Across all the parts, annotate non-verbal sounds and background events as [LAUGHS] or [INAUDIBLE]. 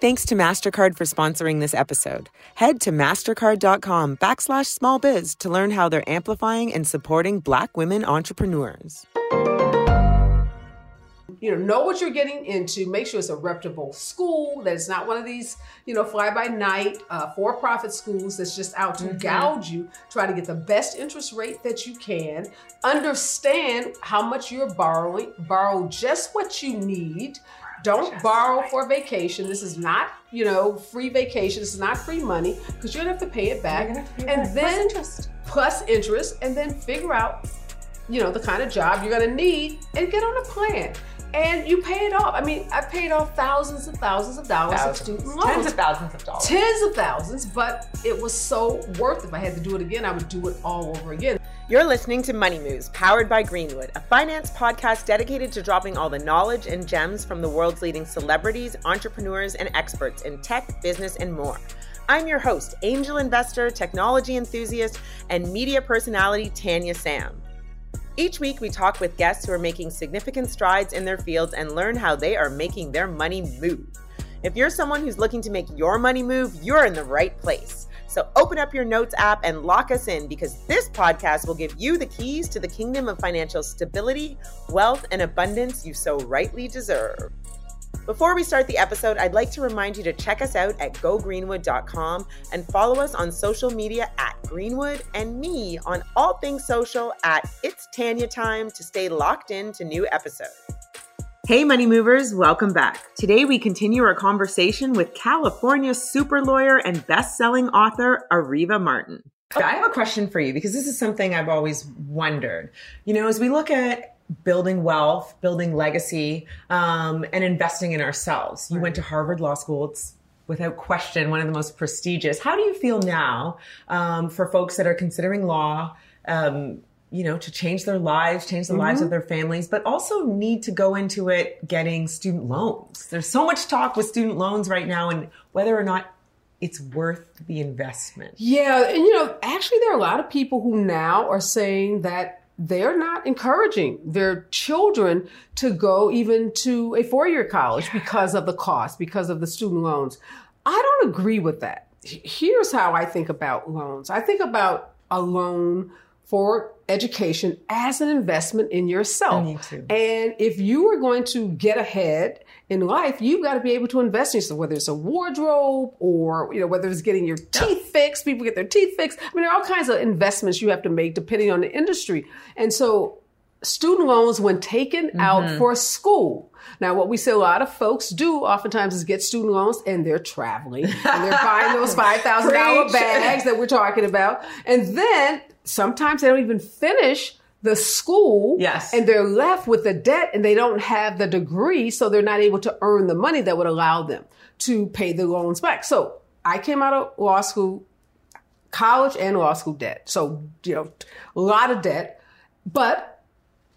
Thanks to MasterCard for sponsoring this episode. Head to mastercard.com backslash small biz to learn how they're amplifying and supporting Black women entrepreneurs. You know, know what you're getting into. Make sure it's a reputable school. That it's not one of these, you know, fly by night, uh, for profit schools that's just out to mm-hmm. gouge you. Try to get the best interest rate that you can. Understand how much you're borrowing. Borrow just what you need. Don't borrow for vacation. This is not, you know, free vacation. This is not free money because you're gonna have to pay it back. Pay and back. then plus interest. plus interest, and then figure out, you know, the kind of job you're gonna need and get on a plan and you pay it off. I mean, I paid off thousands and thousands of dollars thousands. of student loans. Tens of thousands of dollars. Tens of thousands, but it was so worth it. If I had to do it again, I would do it all over again. You're listening to Money Moves, powered by Greenwood, a finance podcast dedicated to dropping all the knowledge and gems from the world's leading celebrities, entrepreneurs, and experts in tech, business, and more. I'm your host, angel investor, technology enthusiast, and media personality Tanya Sam. Each week, we talk with guests who are making significant strides in their fields and learn how they are making their money move. If you're someone who's looking to make your money move, you're in the right place. So open up your notes app and lock us in because this podcast will give you the keys to the kingdom of financial stability, wealth, and abundance you so rightly deserve. Before we start the episode, I'd like to remind you to check us out at gogreenwood.com and follow us on social media at Greenwood and me on all things social at It's Tanya Time to stay locked in to new episodes. Hey, money movers, welcome back. Today we continue our conversation with California super lawyer and best selling author Areva Martin. I have a question for you because this is something I've always wondered. You know, as we look at building wealth, building legacy, um, and investing in ourselves. You went to Harvard Law School. It's without question one of the most prestigious. How do you feel now um, for folks that are considering law? Um, you know, to change their lives, change the mm-hmm. lives of their families, but also need to go into it getting student loans. There's so much talk with student loans right now and whether or not it's worth the investment. Yeah. And, you know, actually, there are a lot of people who now are saying that they're not encouraging their children to go even to a four year college because of the cost, because of the student loans. I don't agree with that. Here's how I think about loans I think about a loan for education as an investment in yourself. And if you are going to get ahead in life, you've got to be able to invest in yourself, whether it's a wardrobe or, you know, whether it's getting your teeth fixed, people get their teeth fixed. I mean, there are all kinds of investments you have to make depending on the industry. And so student loans when taken mm-hmm. out for school. Now, what we see a lot of folks do oftentimes is get student loans and they're traveling and they're buying those [LAUGHS] $5,000 bags that we're talking about. And then sometimes they don't even finish the school. Yes. And they're left with the debt and they don't have the degree. So they're not able to earn the money that would allow them to pay the loans back. So I came out of law school, college and law school debt. So, you know, a lot of debt, but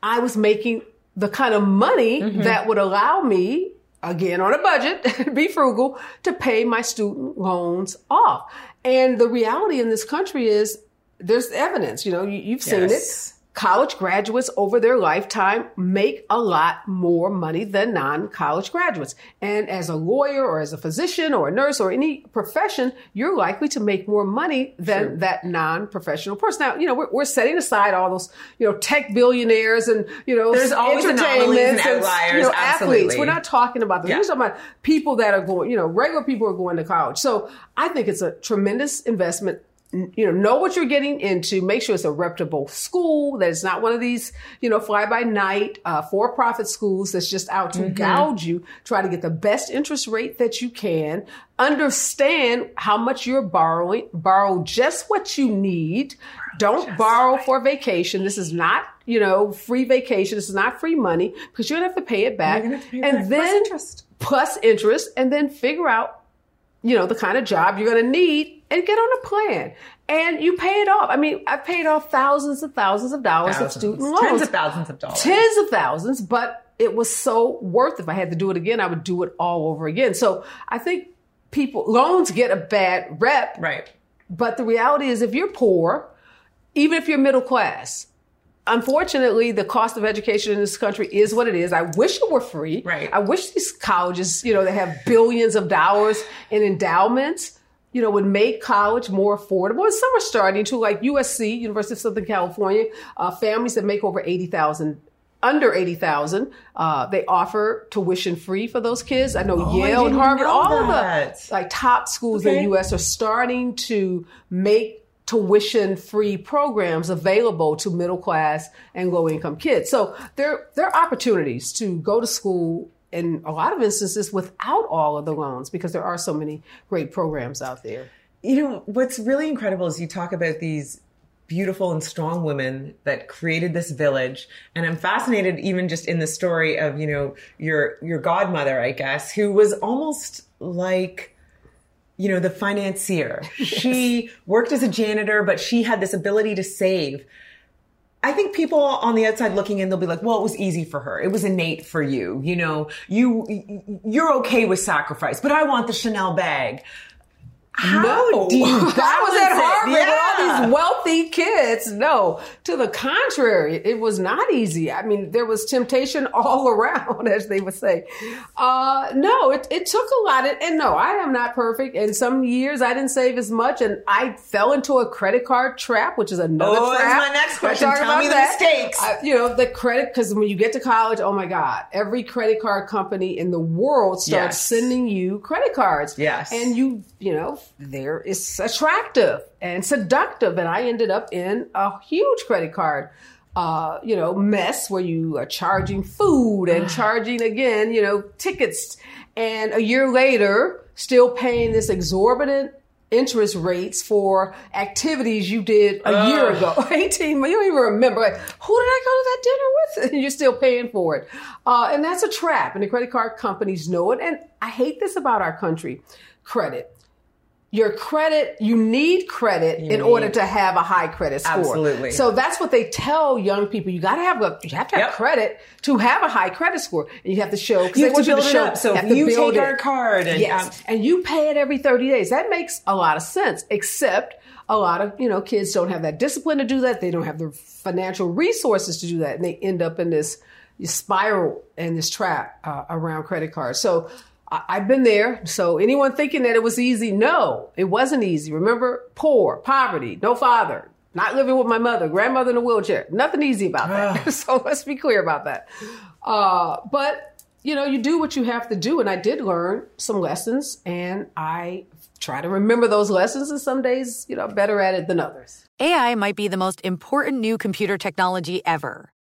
I was making the kind of money mm-hmm. that would allow me again on a budget, [LAUGHS] be frugal, to pay my student loans off. And the reality in this country is there's evidence, you know, you, have seen yes. it college graduates over their lifetime make a lot more money than non-college graduates. And as a lawyer or as a physician or a nurse or any profession, you're likely to make more money than True. that non-professional person. Now, you know, we're, we're, setting aside all those, you know, tech billionaires and, you know, there's always anomalies and outliers. You know, absolutely. athletes. We're not talking about them. Yeah. We're talking about people that are going, you know, regular people are going to college. So I think it's a tremendous investment you know, know what you're getting into. Make sure it's a reputable school. That it's not one of these, you know, fly by night, uh, for profit schools that's just out to mm-hmm. gouge you. Try to get the best interest rate that you can. Understand how much you're borrowing. Borrow just what you need. Don't borrow right. for vacation. This is not, you know, free vacation. This is not free money because you're gonna have to pay it back. Pay and back. then plus interest. plus interest, and then figure out, you know, the kind of job you're gonna need and get on a plan. And you pay it off. I mean, I've paid off thousands and thousands of dollars thousands. of student loans. Tens of thousands of dollars. Tens of thousands, but it was so worth it. If I had to do it again, I would do it all over again. So I think people, loans get a bad rep. Right. But the reality is if you're poor, even if you're middle class, unfortunately, the cost of education in this country is what it is. I wish it were free. Right. I wish these colleges, you know, they have billions of dollars in endowments you know, would make college more affordable. And some are starting to, like USC, University of Southern California, uh, families that make over 80,000 under 80,000, uh, they offer tuition free for those kids. I know oh, Yale and Harvard, all of the like top schools okay. in the US are starting to make tuition free programs available to middle class and low income kids. So there, there are opportunities to go to school in a lot of instances without all of the loans because there are so many great programs out there. You know, what's really incredible is you talk about these beautiful and strong women that created this village and i'm fascinated even just in the story of you know your your godmother i guess who was almost like you know the financier [LAUGHS] yes. she worked as a janitor but she had this ability to save I think people on the outside looking in, they'll be like, well, it was easy for her. It was innate for you. You know, you, you're okay with sacrifice, but I want the Chanel bag. How no. deep? I was at Harvard yeah. with all these wealthy kids. No, to the contrary, it was not easy. I mean, there was temptation [LAUGHS] all around, as they would say. Uh, no, it, it took a lot. Of, and no, I am not perfect. In some years, I didn't save as much, and I fell into a credit card trap, which is another oh, trap. that's my next question. Tell me the that. mistakes. I, you know, the credit, because when you get to college, oh my God, every credit card company in the world starts yes. sending you credit cards. Yes. And you, you know, there is attractive and seductive. And I ended up in a huge credit card, uh, you know, mess where you are charging food and [SIGHS] charging again, you know, tickets. And a year later, still paying this exorbitant interest rates for activities you did a uh. year ago. [LAUGHS] 18, you don't even remember. Like, who did I go to that dinner with? [LAUGHS] And you're still paying for it. Uh, and that's a trap. And the credit card companies know it. And I hate this about our country credit your credit, you need credit you in need. order to have a high credit score. Absolutely. So that's what they tell young people. You got to have a, you have to have yep. credit to have a high credit score, and you have to show because they want you to show. Up. So you, you take it. our card, and yes, um, and you pay it every thirty days. That makes a lot of sense. Except a lot of you know kids don't have that discipline to do that. They don't have the financial resources to do that, and they end up in this spiral and this trap uh, around credit cards. So I've been there. So anyone thinking that it was easy, no, it wasn't easy. Remember, poor, poverty, no father, not living with my mother, grandmother in a wheelchair. Nothing easy about that. [LAUGHS] so let's be clear about that. Uh, but you know, you do what you have to do. And I did learn some lessons and I try to remember those lessons. And some days, you know, better at it than others. AI might be the most important new computer technology ever.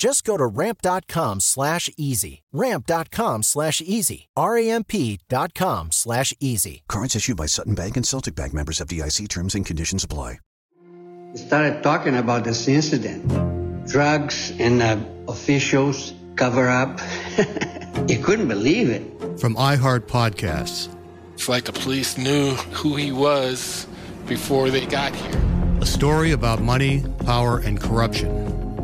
Just go to ramp.com slash easy. Ramp.com slash easy. R-A-M-P dot com slash easy. Cards issued by Sutton Bank and Celtic Bank members FDIC terms and conditions apply. started talking about this incident. Drugs and uh, officials cover up. [LAUGHS] you couldn't believe it. From iHeart Podcasts. It's like the police knew who he was before they got here. A story about money, power, and corruption.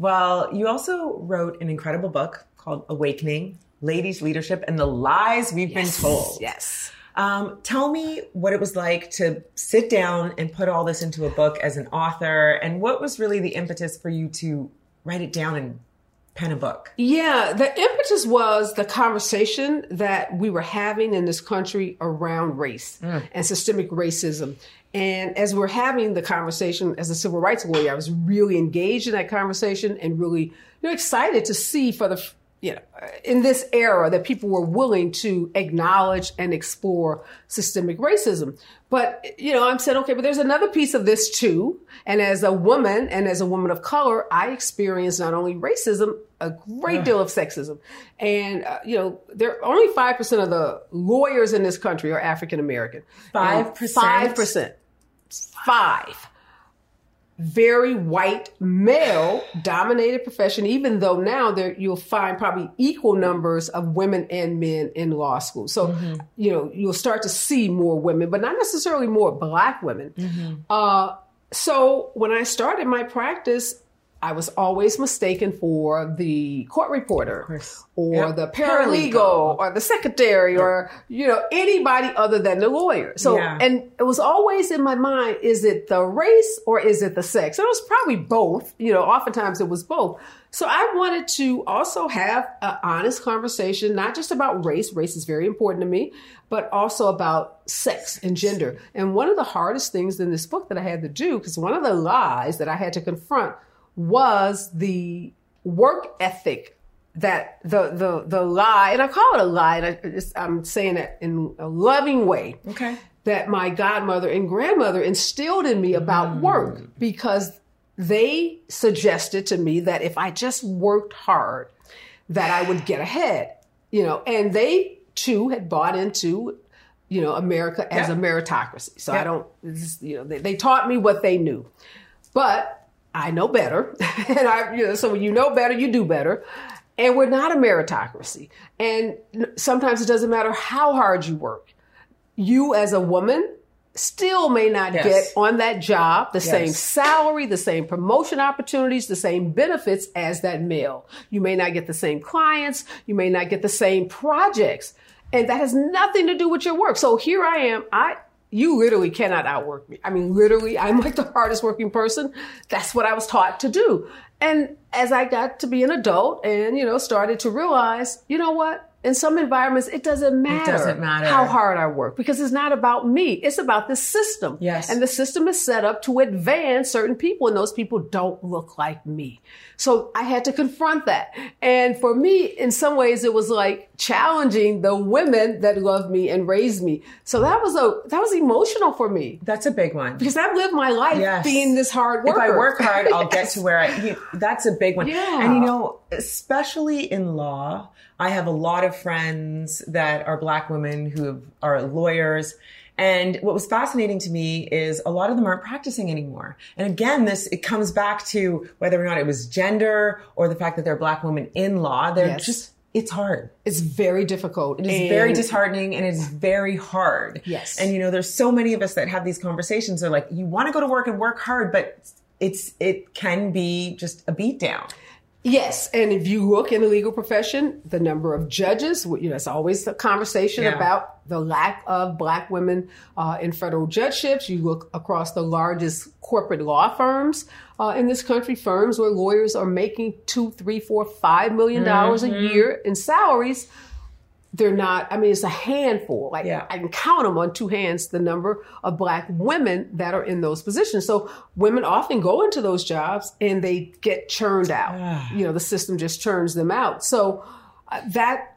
Well, you also wrote an incredible book called Awakening Ladies, Leadership, and the Lies We've yes. Been Told. Yes. Um, tell me what it was like to sit down and put all this into a book as an author, and what was really the impetus for you to write it down and pen a book? Yeah, the impetus was the conversation that we were having in this country around race mm. and systemic racism. And as we're having the conversation as a civil rights lawyer, I was really engaged in that conversation and really you know, excited to see for the you know in this era that people were willing to acknowledge and explore systemic racism. But you know, I'm saying okay, but there's another piece of this too. And as a woman and as a woman of color, I experienced not only racism, a great deal of sexism. And uh, you know, there are only five percent of the lawyers in this country are African American. Five percent. Five percent five very white male dominated profession even though now there you'll find probably equal numbers of women and men in law school so mm-hmm. you know you'll start to see more women but not necessarily more black women mm-hmm. uh, so when i started my practice I was always mistaken for the court reporter or yep. the paralegal, paralegal, or the secretary yep. or, you know, anybody other than the lawyer. So, yeah. and it was always in my mind, is it the race or is it the sex? And it was probably both, you know, oftentimes it was both. So I wanted to also have an honest conversation, not just about race. Race is very important to me, but also about sex and gender. And one of the hardest things in this book that I had to do, because one of the lies that I had to confront was the work ethic that the the the lie, and I call it a lie, and I just, I'm saying it in a loving way. Okay. that my godmother and grandmother instilled in me about Mm. work because they suggested to me that if I just worked hard, that I would get ahead. You know, and they too had bought into, you know, America as Yeah. a meritocracy. So Yeah. I don't, you know, they, they taught me what they knew, but I know better, [LAUGHS] and I, you know, so when you know better, you do better. And we're not a meritocracy. And sometimes it doesn't matter how hard you work. You as a woman still may not Yes. get on that job the Yes. same salary, the same promotion opportunities, the same benefits as that male. You may not get the same clients. You may not get the same projects. And that has nothing to do with your work. So here I am. I, you literally cannot outwork me. I mean, literally, I'm like the hardest working person. That's what I was taught to do. And as I got to be an adult and, you know, started to realize, you know what? In some environments, it doesn't matter, doesn't matter. how hard I work because it's not about me. It's about the system. Yes. And the system is set up to advance certain people, and those people don't look like me. So I had to confront that. And for me, in some ways, it was like challenging the women that loved me and raised me. So that was a that was emotional for me. That's a big one. Because I've lived my life Yes. being this hard worker. If I work hard, I'll get to [LAUGHS] where I. You, that's a big one. Yeah. And you know, especially in law, I have a lot of friends that are Black women who have, are lawyers. And what was fascinating to me is a lot of them aren't practicing anymore. And again, this it comes back to whether or not it was gender or the fact that they're Black women in law. They're Yes. just it's hard. It's very difficult. It is And- very disheartening and it's very hard. Yes. And you know, there's so many of us that have these conversations. They're like, you want to go to work and work hard, but it's it can be just a beat down. Yes, and if you look in the legal profession, the number of judges, you know, it's always the conversation Yeah. about the lack of black women uh, in federal judgeships. You look across the largest corporate law firms uh, in this country, firms where lawyers are making two, three, four, five million dollars Mhm. a year in salaries. They're not, I mean, it's a handful. Like I can count them on two hands, the number of black women that are in those positions. So women often go into those jobs and they get churned out. you know, the system just churns them out. So uh, that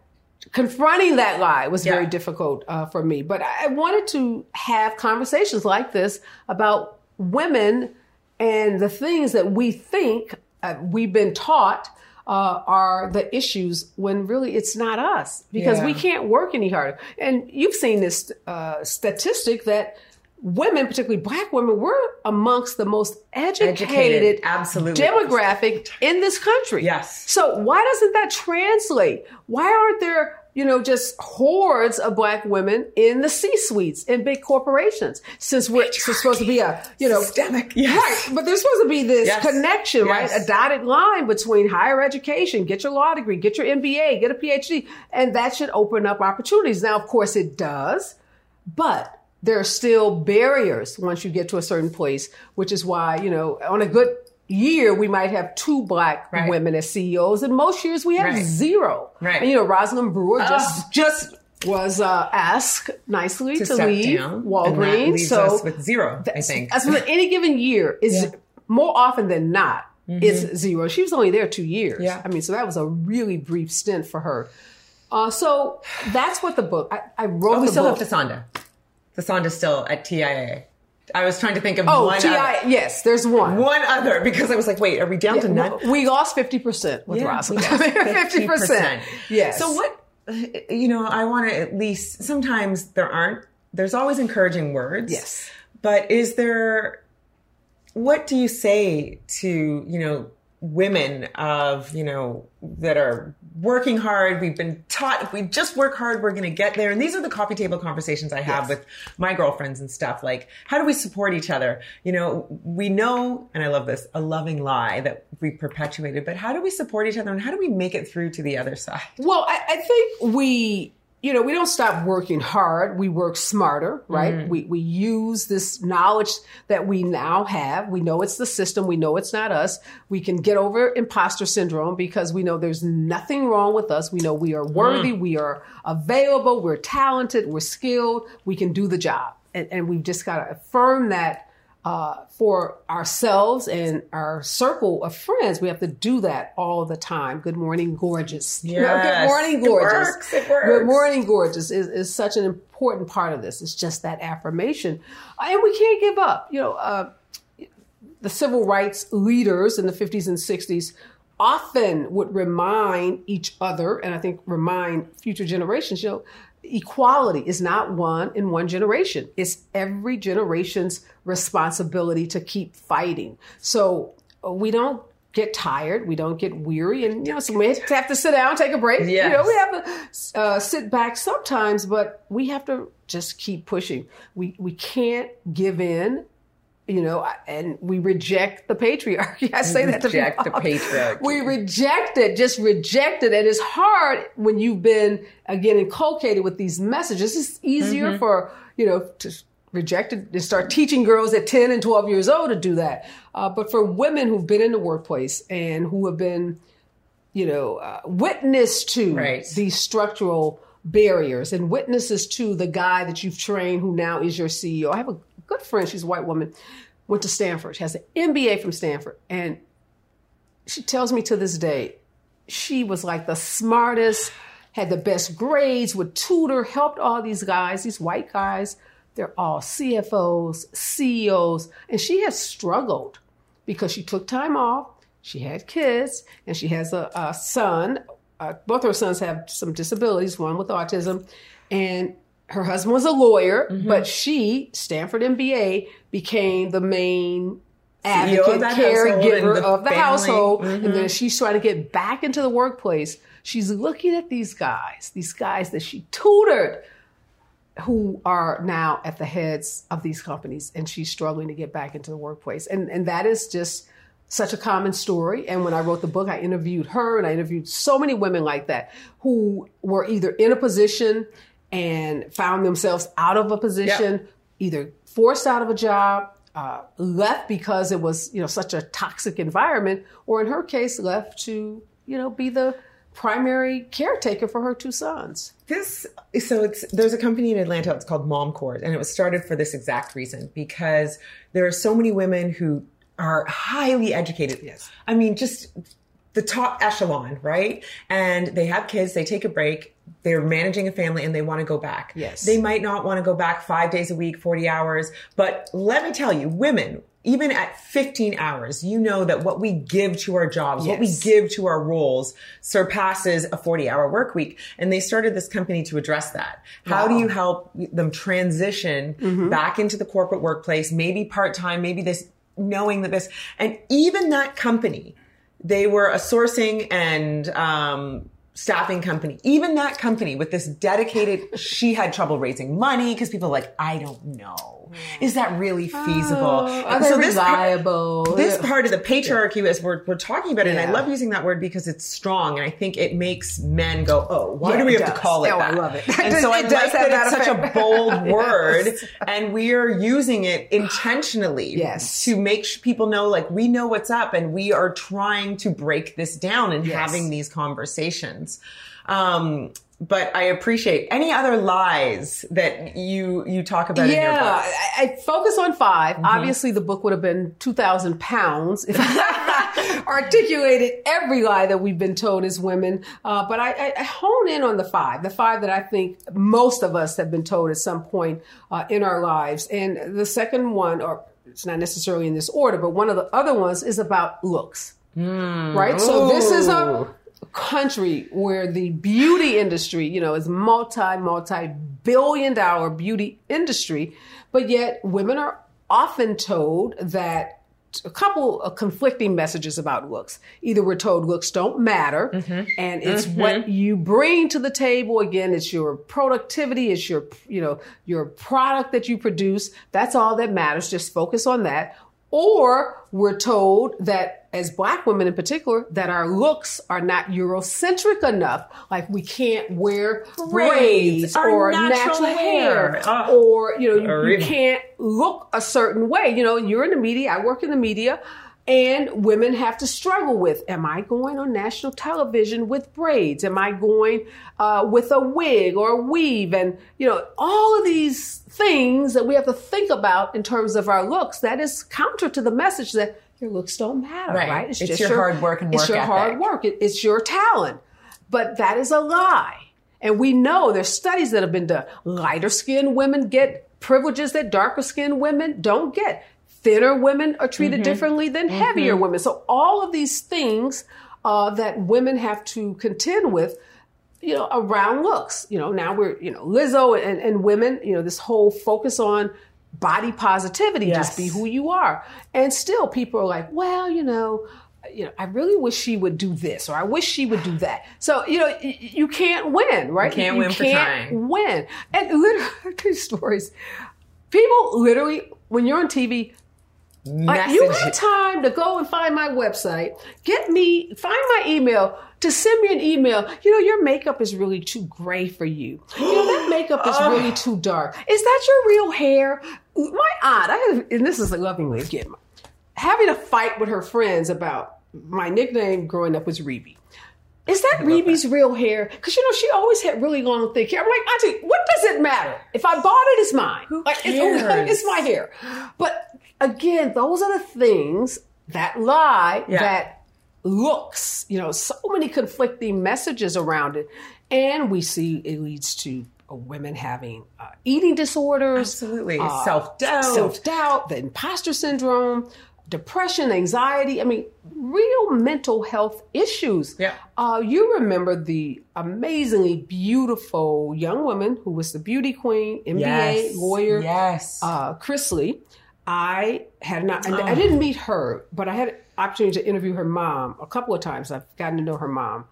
confronting that lie was very difficult uh, for me. But I I wanted to have conversations like this about women and the things that we think uh, we've been taught uh, are the issues when really it's not us because we can't work any harder. And you've seen this uh, statistic that women, particularly black women, we're amongst the most educated, Educated, absolutely. demographic in this country. Yes. So why doesn't that translate? Why aren't there, you know, just hordes of black women in the C-suites in big corporations? Since we're supposed to be a, you know, systemic, right? But there's supposed to be this Yes. connection, right? A dotted line between higher education, get your law degree, get your MBA, get a PhD, and that should open up opportunities. Now, of course, it does, but there are still barriers once you get to a certain place, which is why, you know, on a good year, we might have two black Right. women as CEOs, and most years we have Right. zero. Right. And, you know, Rosalind Brewer Oh. just, just was uh, asked nicely To to, leave down, Walgreens. so with zero, I think. As with any given year is Yeah. more often than not, Mhm. it's zero. She was only there two years. Yeah. I mean, so that was a really brief stint for her. Uh, so that's what the book. I, I wrote Oh, we still book. have Thasunda. Thasunda's still at TIAA. I was trying to think of Oh, one other. Yes, there's one. One other because I was like, wait, are we down to Yeah, none? We lost fifty percent with Yeah, Rosalind. [LAUGHS] Fifty percent. Yes. So what? You know, I want to at least. Sometimes there aren't. There's always encouraging words. Yes. But is there? What do you say to you know women of you know that are working hard? We've been taught if we just work hard, we're going to get there. And these are the coffee table conversations I have with my girlfriends and stuff. Like, how do we support each other? You know, we know, and I love this, a loving lie that we perpetuated. But how do we support each other, and how do we make it through to the other side? Well, I, I think we, you know, we don't stop working hard. We work smarter, right? Mhm. We, we use this knowledge that we now have. We know it's the system. We know it's not us. We can get over imposter syndrome because we know there's nothing wrong with us. We know we are worthy. We are available. We're talented. We're skilled. We can do the job. And, and we've just got to affirm that uh, for ourselves and our circle of friends, we have to do that all the time. Good morning, gorgeous. [LAUGHS] Yes. good morning, It gorgeous. works. It works. Good morning, gorgeous is, is such an important part of this. It's just that affirmation. Uh, And we can't give up. You know, uh, the civil rights leaders in the 50s and 60s often would remind each other, and I think remind future generations, you know, equality is not one in one generation. It's every generation's responsibility to keep fighting. So uh, we don't get tired, we don't get weary, and you know, so we have to sit down, take a break. You know, we have to uh, sit back sometimes, but we have to just keep pushing. We we can't give in you know, and we reject the patriarchy. [LAUGHS] I say that to Reject the patriarchy. We reject it, just reject it. And it's hard when you've been, again, inculcated with these messages. It's easier Mhm. for, you know, to reject it and start teaching girls at 10 and 12 years old to do that. Uh, but for women who've been in the workplace and who have been, you know, uh, witness to Right. these structural barriers and witnesses to the guy that you've trained who now is your CEO. I have a good friend, she's a white woman, went to Stanford, she has an MBA from Stanford. And she tells me to this day, she was like the smartest, had the best grades, would tutor, helped all these guys, these white guys. They're all CFOs, CEOs, and she has struggled because she took time off. She had kids, and she has a, a son. Uh, both her sons have some disabilities, one with autism, and her husband was a lawyer, but she, Stanford MBA, became the main advocate, that household and caregiver of the family. household. Mhm. And then she's trying to get back into the workplace. She's looking at these guys, these guys that she tutored, who are now at the heads of these companies, and she's struggling to get back into the workplace. And and that is just such a common story. And when I wrote the book, I interviewed her and I interviewed so many women like that who were either in a position and found themselves out of a position, either forced out of a job, uh, left because it was you know such a toxic environment, or in her case, left to you know be the primary caretaker for her two sons. This so it's there's a company in Atlanta. It's called Mom Corps, and it was started for this exact reason because there are so many women who are highly educated. Yes, I mean just the top echelon, right? And they have kids. They take a break. They're managing a family, and they want to go back. Yes. they might not want to go back five days a week, forty hours. But let me tell you, women. Even at 15 hours, you know that what we give to our jobs, what we give to our roles surpasses a 40 hour work week. And they started this company to address that. How do you help them transition Mhm. back into the corporate workplace, maybe part time, maybe this, knowing that this, and even that company, they were a sourcing and, um, staffing company. Even that company with this dedicated, she had trouble raising money because people are like, I don't know. Is that really oh, feasible? Oh, are they this part- this part of the patriarchy as we're, we're talking about it, and I love using that word because it's strong, and I think it makes men go, "Oh, why Yeah, do we have to call it Oh, I that?" love it. [LAUGHS] And so I It does like have that, that it's such a bold [LAUGHS] word, Yes. and we are using it intentionally, Yes. to make people know, like we know what's up, and we are trying to break this down and Yes. having these conversations. Um, but I appreciate any other lies that you you talk about in your Yeah. I, I focus on 5 Mm-hmm. Obviously, the book would have been 2,000 pounds if I [LAUGHS] articulated every lie that we've been told as women. Uh, but I, I, I hone in on the five, the five that I think most of us have been told at some point uh, in our lives. And the second one, or it's not necessarily in this order, but one of the other ones is about looks. Right? So this is a country where the beauty industry, you know, is multi, multi billion dollar beauty industry, but yet women are often told that a couple of conflicting messages about looks. Either we're told looks don't matter and it's Mhm. what you bring to the table. Again, it's your productivity, it's your, you know, your product that you produce. That's all that matters. Just focus on that. Or we're told that as black women in particular, that our looks are not Eurocentric enough. Like we can't wear braids, Braids, or natural natural, hair, hair. Ah. or you know, you, you can't look a certain way. You know, you're in the media, I work in the media. And women have to struggle with Am I going on national television with braids? Am I going uh, with a wig or a weave? And, you know, all of these things that we have to think about in terms of our looks, that is counter to the message that your looks don't matter, right? right? It's, it's your, your, hard work and work It's your ethic. hard work. It, it's your talent. But that is a lie. And we know there's studies that have been done. Lighter skinned women get privileges that darker skinned women don't get thinner women are treated mm-hmm. differently than mm-hmm. heavier women. So all of these things uh, that women have to contend with, you know, around looks. You know, now we're, you know, Lizzo and, and women, you know, this whole focus on body positivity, yes. just be who you are. And still people are like, well, you know, you know, I really wish she would do this or I wish she would do that. So, you know, you can't win, right? You can't you win can't for trying. win. And literally, [LAUGHS] stories. People literally, when you're on TV, like, you have time to go and find my website, get me, find my email to send me an email. You know, your makeup is really too gray for you. You know, that makeup is really [GASPS] too dark. Is that your real hair? My aunt, I have, and this is lovingly again, having a fight with her friends about my nickname growing up was Reby. Is that Reby's real hair? Because you know she always had really long, thick hair. I'm like, Auntie, what does it matter? If I bought it, it's mine. Who like, cares? It's, [LAUGHS] it's, my hair. But again, those are the things that lie Yeah. that looks. You know, so many conflicting messages around it, and we see it leads to uh, women having uh, eating disorders, Absolutely. Self-doubt. self doubt, the imposter syndrome, depression, anxiety. I mean, real mental health issues. Yeah. Uh, you remember the amazingly beautiful young woman who was the beauty queen, MBA Yes. lawyer, Yes. uh, Cheslie. I had not, I, I Oh. didn't meet her, but I had an opportunity to interview her mom a couple of times. I've gotten to know her mom.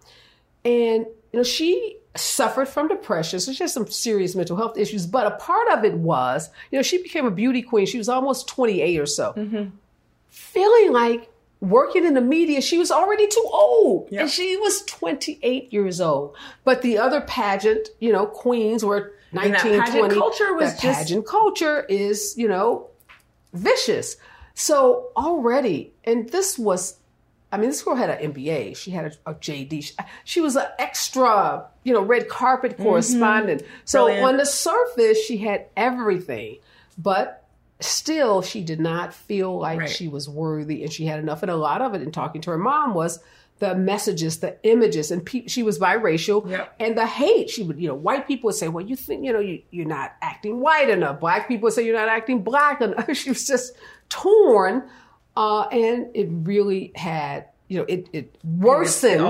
And, you know, she suffered from depression. So she has some serious mental health issues. But a part of it was, you know, she became a beauty queen. She was almost 28 or so. Mm-hmm. Feeling like working in the media, she was already too old. And she was 28 years old. But the other pageant, you know, queens were And 19, that pageant 20. culture was that just- pageant culture is, you know, vicious. So already, and this was, I mean, this girl had an MBA. She had a, a JD. She, she was an extra, you know, red carpet mm-hmm. correspondent. So Brilliant. on the surface, she had everything, but still, she did not feel like Right. she was worthy, and she had enough. And a lot of it, in talking to her mom, was the messages, the images, and pe- she was biracial, Yep. and the hate. She would, you know, white people would say, "Well, you think, you know, you, you're not acting white enough." Black people would say, "You're not acting black enough." [LAUGHS] she was just torn, uh, and it really had, you know, it it worsened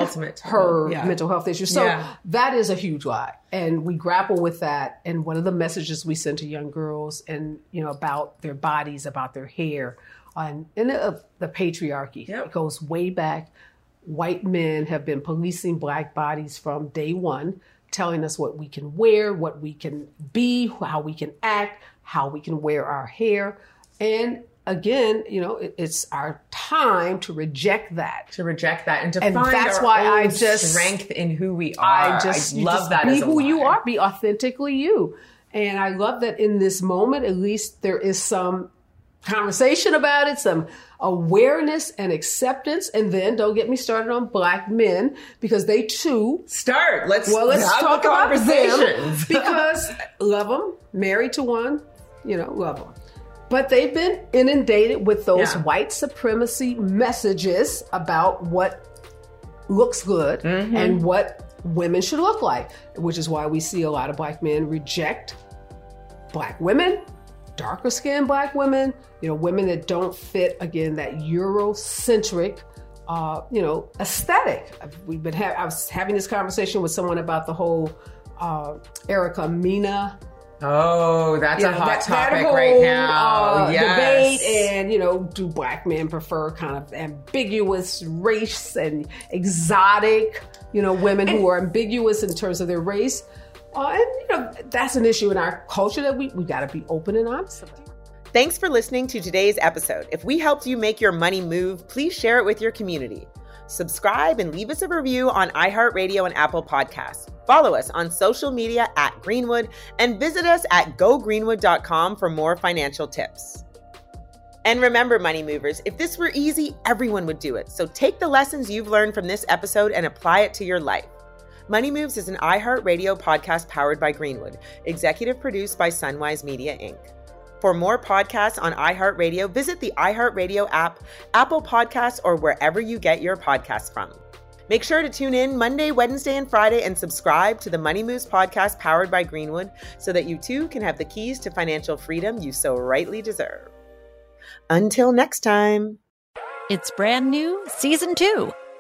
her yeah. mental health issues. So Yeah. that is a huge lie, and we grapple with that. And one of the messages we send to young girls, and you know, about their bodies, about their hair, and and uh, the patriarchy. It goes way back. White men have been policing black bodies from day one, telling us what we can wear, what we can be, how we can act, how we can wear our hair, and again, you know, it, it's our time to reject that. To reject that and to And find that's our why I just strength in who we are. I just you love just that. Be as a who you are. Be authentically you. And I love that in this moment, at least there is some conversation about it, some awareness and acceptance. And then don't get me started on black men because they too start. Let's well, let's the talk about them [LAUGHS] [LAUGHS] because love them, married to one, you know, love them. But they've been inundated with those Yeah. white supremacy messages about what looks good Mm-hmm. and what women should look like, which is why we see a lot of black men reject black women, darker skinned black women, you know, women that don't fit again that Eurocentric, uh, you know, aesthetic. We've been ha- I was having this conversation with someone about the whole uh, Erica Mena. Oh, that's you a know, hot that- that topic whole, right now. uh, yes. Debate and you know, do black men prefer kind of ambiguous race and exotic, you know, women who are ambiguous in terms of their race? Uh, and you know, that's an issue in our culture that we we got to be open and honest. Thanks for listening to today's episode. If we helped you make your money move, please share it with your community. Subscribe and leave us a review on iHeartRadio and Apple Podcasts. Follow us on social media at Greenwood and visit us at gogreenwood.com for more financial tips. And remember, money movers, if this were easy, everyone would do it. So take the lessons you've learned from this episode and apply it to your life. Money Moves is an iHeartRadio podcast powered by Greenwood, executive produced by Sunwise Media Inc. For more podcasts on iHeartRadio, visit the iHeartRadio app, Apple Podcasts, or wherever you get your podcasts from. Make sure to tune in Monday, Wednesday, and Friday and subscribe to the Money Moves podcast powered by Greenwood so that you too can have the keys to financial freedom you so rightly deserve. Until next time. It's brand new, season two.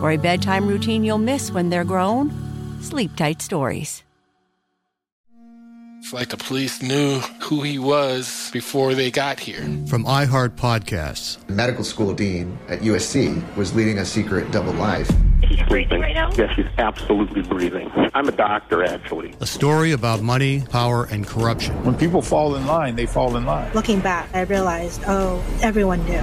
For a bedtime routine you'll miss when they're grown, Sleep Tight Stories. It's like the police knew who he was before they got here. From iHeart Podcasts. The medical school dean at USC was leading a secret double life. She's breathing right now? Yes, she's absolutely breathing. I'm a doctor, actually. A story about money, power, and corruption. When people fall in line, they fall in line. Looking back, I realized, oh, everyone knew.